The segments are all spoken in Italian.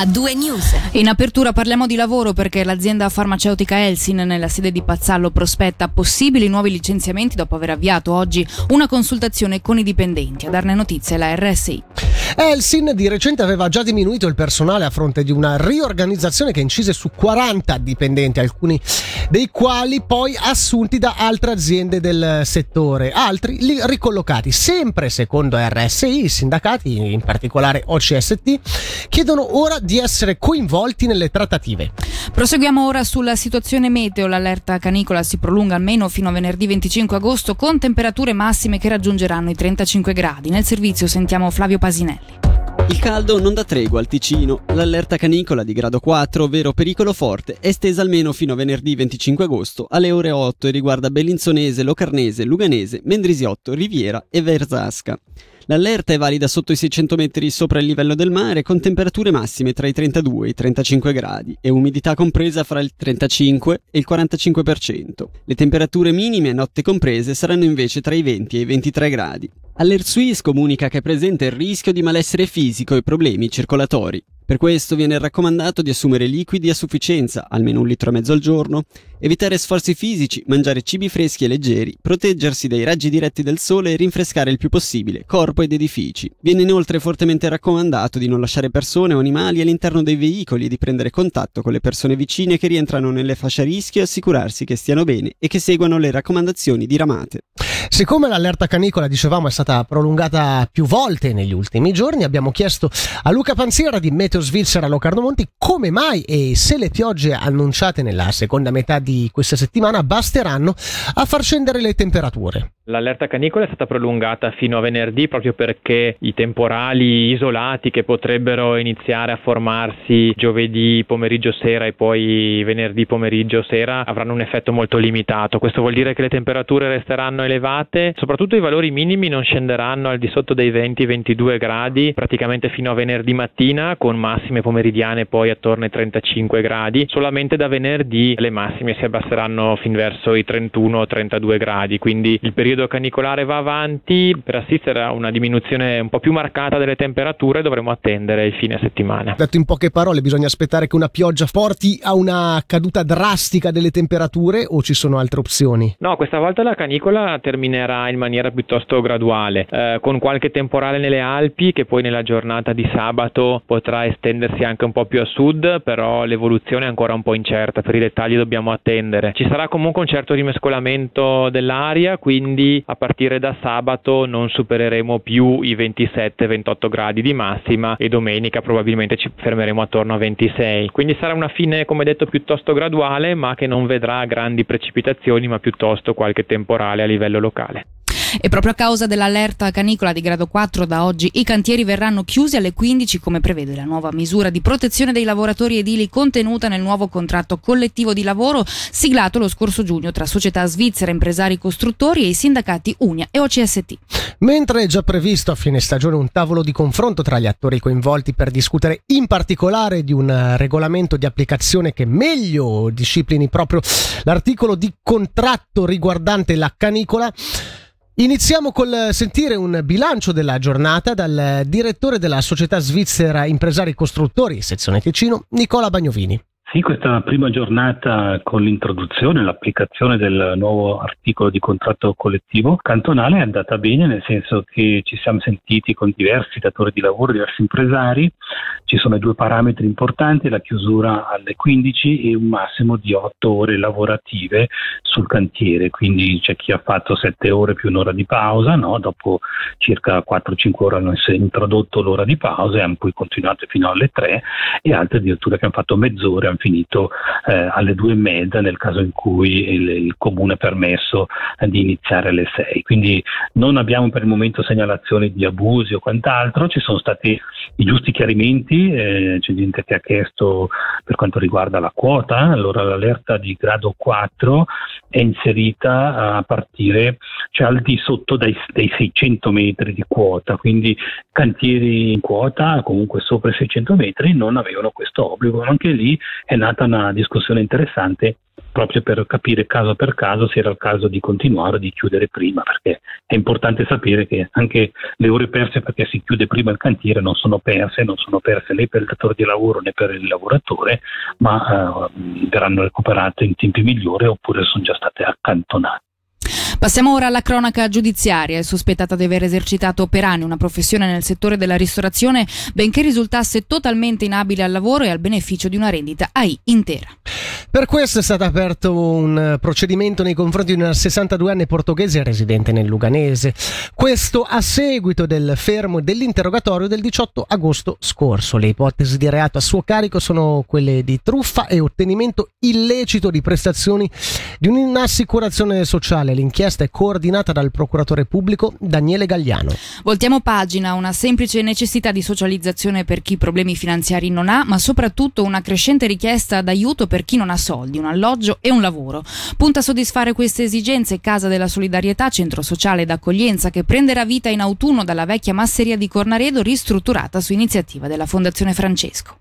A2 News. In apertura parliamo di lavoro perché l'azienda farmaceutica Elsin nella sede di Pazzallo prospetta possibili nuovi licenziamenti dopo aver avviato oggi una consultazione con i dipendenti. A darne notizie la RSI. Elsin di recente aveva già diminuito il personale a fronte di una riorganizzazione che incise su 40 dipendenti, alcuni dei quali poi assunti da altre aziende del settore, altri li ricollocati. Sempre secondo RSI, i sindacati, in particolare OCST, chiedono ora di essere coinvolti nelle trattative. Proseguiamo ora sulla situazione meteo. L'allerta canicola si prolunga almeno fino a venerdì 25 agosto con temperature massime che raggiungeranno i 35 gradi. Nel servizio sentiamo Flavio Pasinelli. Il caldo non dà tregua al Ticino. L'allerta canicola di grado 4, ovvero pericolo forte, è estesa almeno fino a venerdì 25 agosto alle ore 8 e riguarda Bellinzonese, Locarnese, Luganese, Mendrisiotto, Riviera e Verzasca. L'allerta è valida sotto i 600 metri sopra il livello del mare con temperature massime tra i 32 e i 35 gradi e umidità compresa fra il 35 e il 45%. Le temperature minime notte comprese saranno invece tra i 20 e i 23 gradi. All'Ersuis comunica che è presente il rischio di malessere fisico e problemi circolatori. Per questo viene raccomandato di assumere liquidi a sufficienza, almeno un litro e mezzo al giorno, evitare sforzi fisici, mangiare cibi freschi e leggeri, proteggersi dai raggi diretti del sole e rinfrescare il più possibile corpo ed edifici. Viene inoltre fortemente raccomandato di non lasciare persone o animali all'interno dei veicoli e di prendere contatto con le persone vicine che rientrano nelle fasce a rischio e assicurarsi che stiano bene e che seguano le raccomandazioni diramate. Siccome l'allerta canicola, dicevamo, è stata prolungata più volte negli ultimi giorni, abbiamo chiesto a Luca Panziera di Meteo Svizzera Locarno Monti come mai e se le piogge annunciate nella seconda metà di questa settimana basteranno a far scendere le temperature. L'allerta canicola è stata prolungata fino a venerdì proprio perché i temporali isolati che potrebbero iniziare a formarsi giovedì pomeriggio sera e poi venerdì pomeriggio sera avranno un effetto molto limitato. Questo vuol dire che le temperature resteranno elevate, soprattutto i valori minimi non scenderanno al di sotto dei 20-22 gradi praticamente fino a venerdì mattina con massime pomeridiane poi attorno ai 35 gradi. Solamente da venerdì le massime si abbasseranno fin verso i 31-32 gradi, quindi il periodo periodo canicolare va avanti, per assistere a una diminuzione un po' più marcata delle temperature dovremo attendere il fine settimana. Detto in poche parole, bisogna aspettare che una pioggia porti a una caduta drastica delle temperature o ci sono altre opzioni? No, questa volta la canicola terminerà in maniera piuttosto graduale, eh, con qualche temporale nelle Alpi che poi nella giornata di sabato potrà estendersi anche un po' più a sud, però l'evoluzione è ancora un po' incerta, per i dettagli dobbiamo attendere. Ci sarà comunque un certo rimescolamento dell'aria, quindi a partire da sabato non supereremo più i 27-28 gradi di massima e domenica probabilmente ci fermeremo attorno a 26. Quindi sarà una fine, come detto, piuttosto graduale, ma che non vedrà grandi precipitazioni, ma piuttosto qualche temporale a livello locale. E proprio a causa dell'allerta canicola di grado 4 da oggi i cantieri verranno chiusi alle 15 come prevede la nuova misura di protezione dei lavoratori edili contenuta nel nuovo contratto collettivo di lavoro siglato lo scorso giugno tra società svizzere, impresari costruttori e i sindacati Unia e OCST. Mentre è già previsto a fine stagione un tavolo di confronto tra gli attori coinvolti per discutere in particolare di un regolamento di applicazione che meglio disciplini proprio l'articolo di contratto riguardante la canicola, Iniziamo col sentire un bilancio della giornata dal direttore della società svizzera Impresari Costruttori, sezione Ticino, Nicola Bagnovini. Sì, questa prima giornata con l'introduzione e l'applicazione del nuovo articolo di contratto collettivo cantonale è andata bene, nel senso che ci siamo sentiti con diversi datori di lavoro, diversi impresari, ci sono due parametri importanti, la chiusura alle 15 e un massimo di 8 ore lavorative sul cantiere, quindi c'è chi ha fatto 7 ore più un'ora di pausa, no? dopo circa 4-5 ore hanno introdotto l'ora di pausa e hanno poi continuato fino alle 3 e altri addirittura che hanno fatto mezz'ora finito eh, alle due e mezza nel caso in cui il, il comune ha permesso eh, di iniziare alle sei. Quindi non abbiamo per il momento segnalazioni di abusi o quant'altro, ci sono stati i giusti chiarimenti, eh, c'è gente che ha chiesto per quanto riguarda la quota, allora l'allerta di grado 4 è inserita a partire cioè al di sotto dai, dai 600 metri di quota, quindi cantieri in quota comunque sopra i 600 metri non avevano questo obbligo, anche lì è nata una discussione interessante proprio per capire caso per caso se era il caso di continuare o di chiudere prima, perché è importante sapere che anche le ore perse perché si chiude prima il cantiere non sono perse, non sono perse né per il datore di lavoro né per il lavoratore, ma eh, verranno recuperate in tempi migliori oppure sono già state accantonate. Passiamo ora alla cronaca giudiziaria. È sospettata di aver esercitato per anni una professione nel settore della ristorazione, benché risultasse totalmente inabile al lavoro e al beneficio di una rendita AI intera. Per questo è stato aperto un procedimento nei confronti di una 62enne portoghese residente nel Luganese. Questo a seguito del fermo dell'interrogatorio del 18 agosto scorso. Le ipotesi di reato a suo carico sono quelle di truffa e ottenimento illecito di prestazioni di un'assicurazione sociale. L'inchiesta è coordinata dal procuratore pubblico Daniele Gagliano. Voltiamo pagina, una semplice necessità di socializzazione per chi problemi finanziari non ha, ma soprattutto una crescente richiesta d'aiuto per chi non ha soldi, un alloggio e un lavoro. Punta a soddisfare queste esigenze Casa della Solidarietà, centro sociale d'accoglienza che prenderà vita in autunno dalla vecchia masseria di Cornaredo ristrutturata su iniziativa della Fondazione Francesco.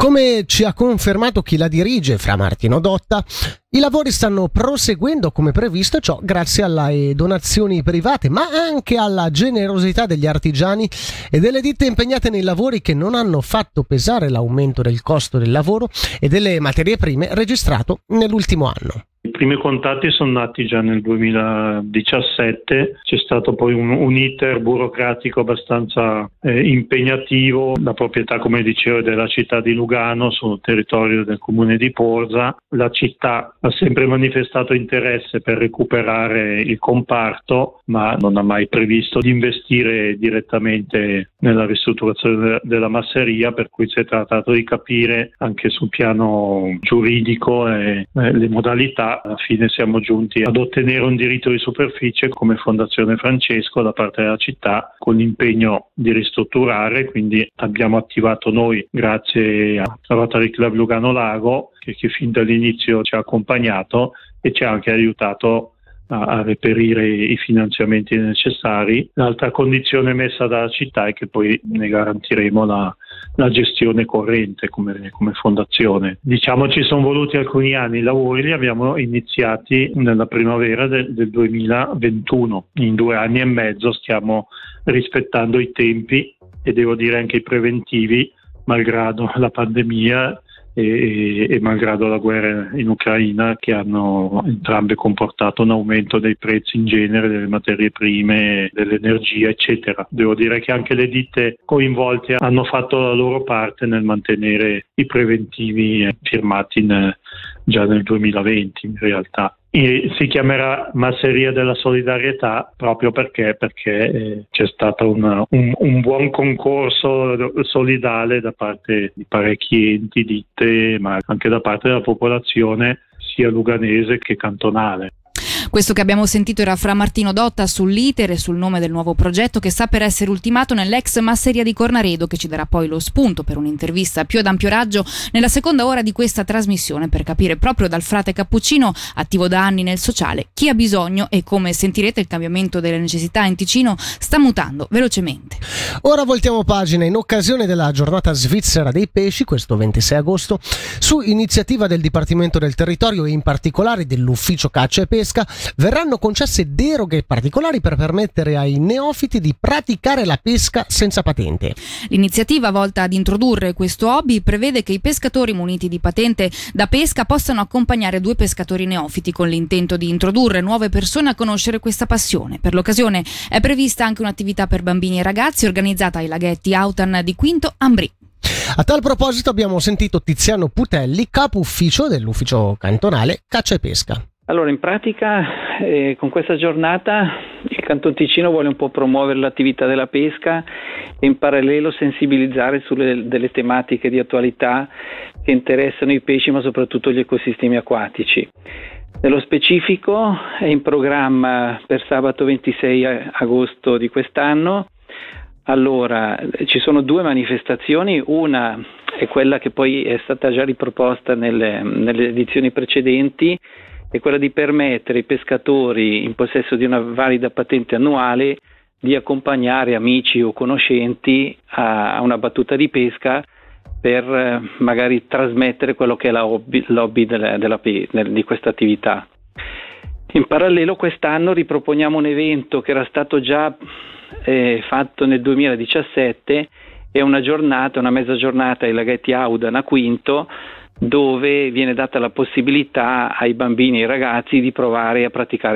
Come ci ha confermato chi la dirige, Fra Martino Dotta, i lavori stanno proseguendo come previsto ciò grazie alle donazioni private, ma anche alla generosità degli artigiani e delle ditte impegnate nei lavori che non hanno fatto pesare l'aumento del costo del lavoro e delle materie prime registrato nell'ultimo anno. Primi contatti sono nati già nel 2017, c'è stato poi un, un iter burocratico abbastanza eh, impegnativo, la proprietà come dicevo della città di Lugano sul territorio del comune di Porza, la città ha sempre manifestato interesse per recuperare il comparto ma non ha mai previsto di investire direttamente nella ristrutturazione della masseria per cui si è trattato di capire anche sul piano giuridico e, eh, le modalità alla fine siamo giunti ad ottenere un diritto di superficie come Fondazione Francesco da parte della città con l'impegno di ristrutturare, quindi abbiamo attivato noi grazie a Rotary Club Lugano Lago che, che fin dall'inizio ci ha accompagnato e ci ha anche aiutato a, a, reperire i finanziamenti necessari. L'altra condizione messa dalla città è che poi ne garantiremo la, la gestione corrente come, come, fondazione. Diciamo ci sono voluti alcuni anni, i lavori li abbiamo iniziati nella primavera del, del 2021, in due anni e mezzo stiamo rispettando i tempi e devo dire anche i preventivi, malgrado la pandemia e, e, malgrado la guerra in Ucraina che hanno entrambe comportato un aumento dei prezzi in genere delle materie prime, dell'energia eccetera. Devo dire che anche le ditte coinvolte hanno fatto la loro parte nel mantenere i preventivi firmati in, già nel 2020 in realtà. Si chiamerà Masseria della Solidarietà proprio perché, perché eh, c'è stato una, un, un, buon concorso solidale da parte di parecchi enti, ditte, ma anche da parte della popolazione sia luganese che cantonale. Questo che abbiamo sentito era Fra Martino Dotta sull'iter e sul nome del nuovo progetto che sta per essere ultimato nell'ex masseria di Cornaredo che ci darà poi lo spunto per un'intervista più ad ampio raggio nella seconda ora di questa trasmissione per capire proprio dal frate Cappuccino, attivo da anni nel sociale, chi ha bisogno e come sentirete il cambiamento delle necessità in Ticino sta mutando velocemente. Ora voltiamo pagina in occasione della giornata svizzera dei pesci, questo 26 agosto, su iniziativa del Dipartimento del Territorio e in particolare dell'Ufficio Caccia e Pesca, verranno concesse deroghe particolari per permettere ai neofiti di praticare la pesca senza patente. L'iniziativa volta ad introdurre questo hobby prevede che i pescatori muniti di patente da pesca possano accompagnare due pescatori neofiti con l'intento di introdurre nuove persone a conoscere questa passione. Per l'occasione è prevista anche un'attività per bambini e ragazzi organizzata ai laghetti Autan di Quinto Ambrì. A tal proposito abbiamo sentito Tiziano Putelli, capo ufficio dell'ufficio cantonale Caccia e Pesca. Allora, in pratica, eh, con questa giornata il Canton Ticino vuole un po' promuovere l'attività della pesca e in parallelo sensibilizzare sulle delle tematiche di attualità che interessano i pesci, ma soprattutto gli ecosistemi acquatici. Nello specifico è in programma per sabato 26 agosto di quest'anno. Allora, ci sono due manifestazioni, una è quella che poi è stata già riproposta nelle, nelle edizioni precedenti, è quella di permettere ai pescatori in possesso di una valida patente annuale di accompagnare amici o conoscenti a, una battuta di pesca per eh, magari trasmettere quello che è la hobby, l'hobby della, della, di questa attività. In parallelo quest'anno riproponiamo un evento che era stato già eh, fatto nel 2017, è una giornata, una mezza giornata ai laghetti Audan a Quinto, dove viene data la possibilità ai bambini e ai ragazzi di provare a praticare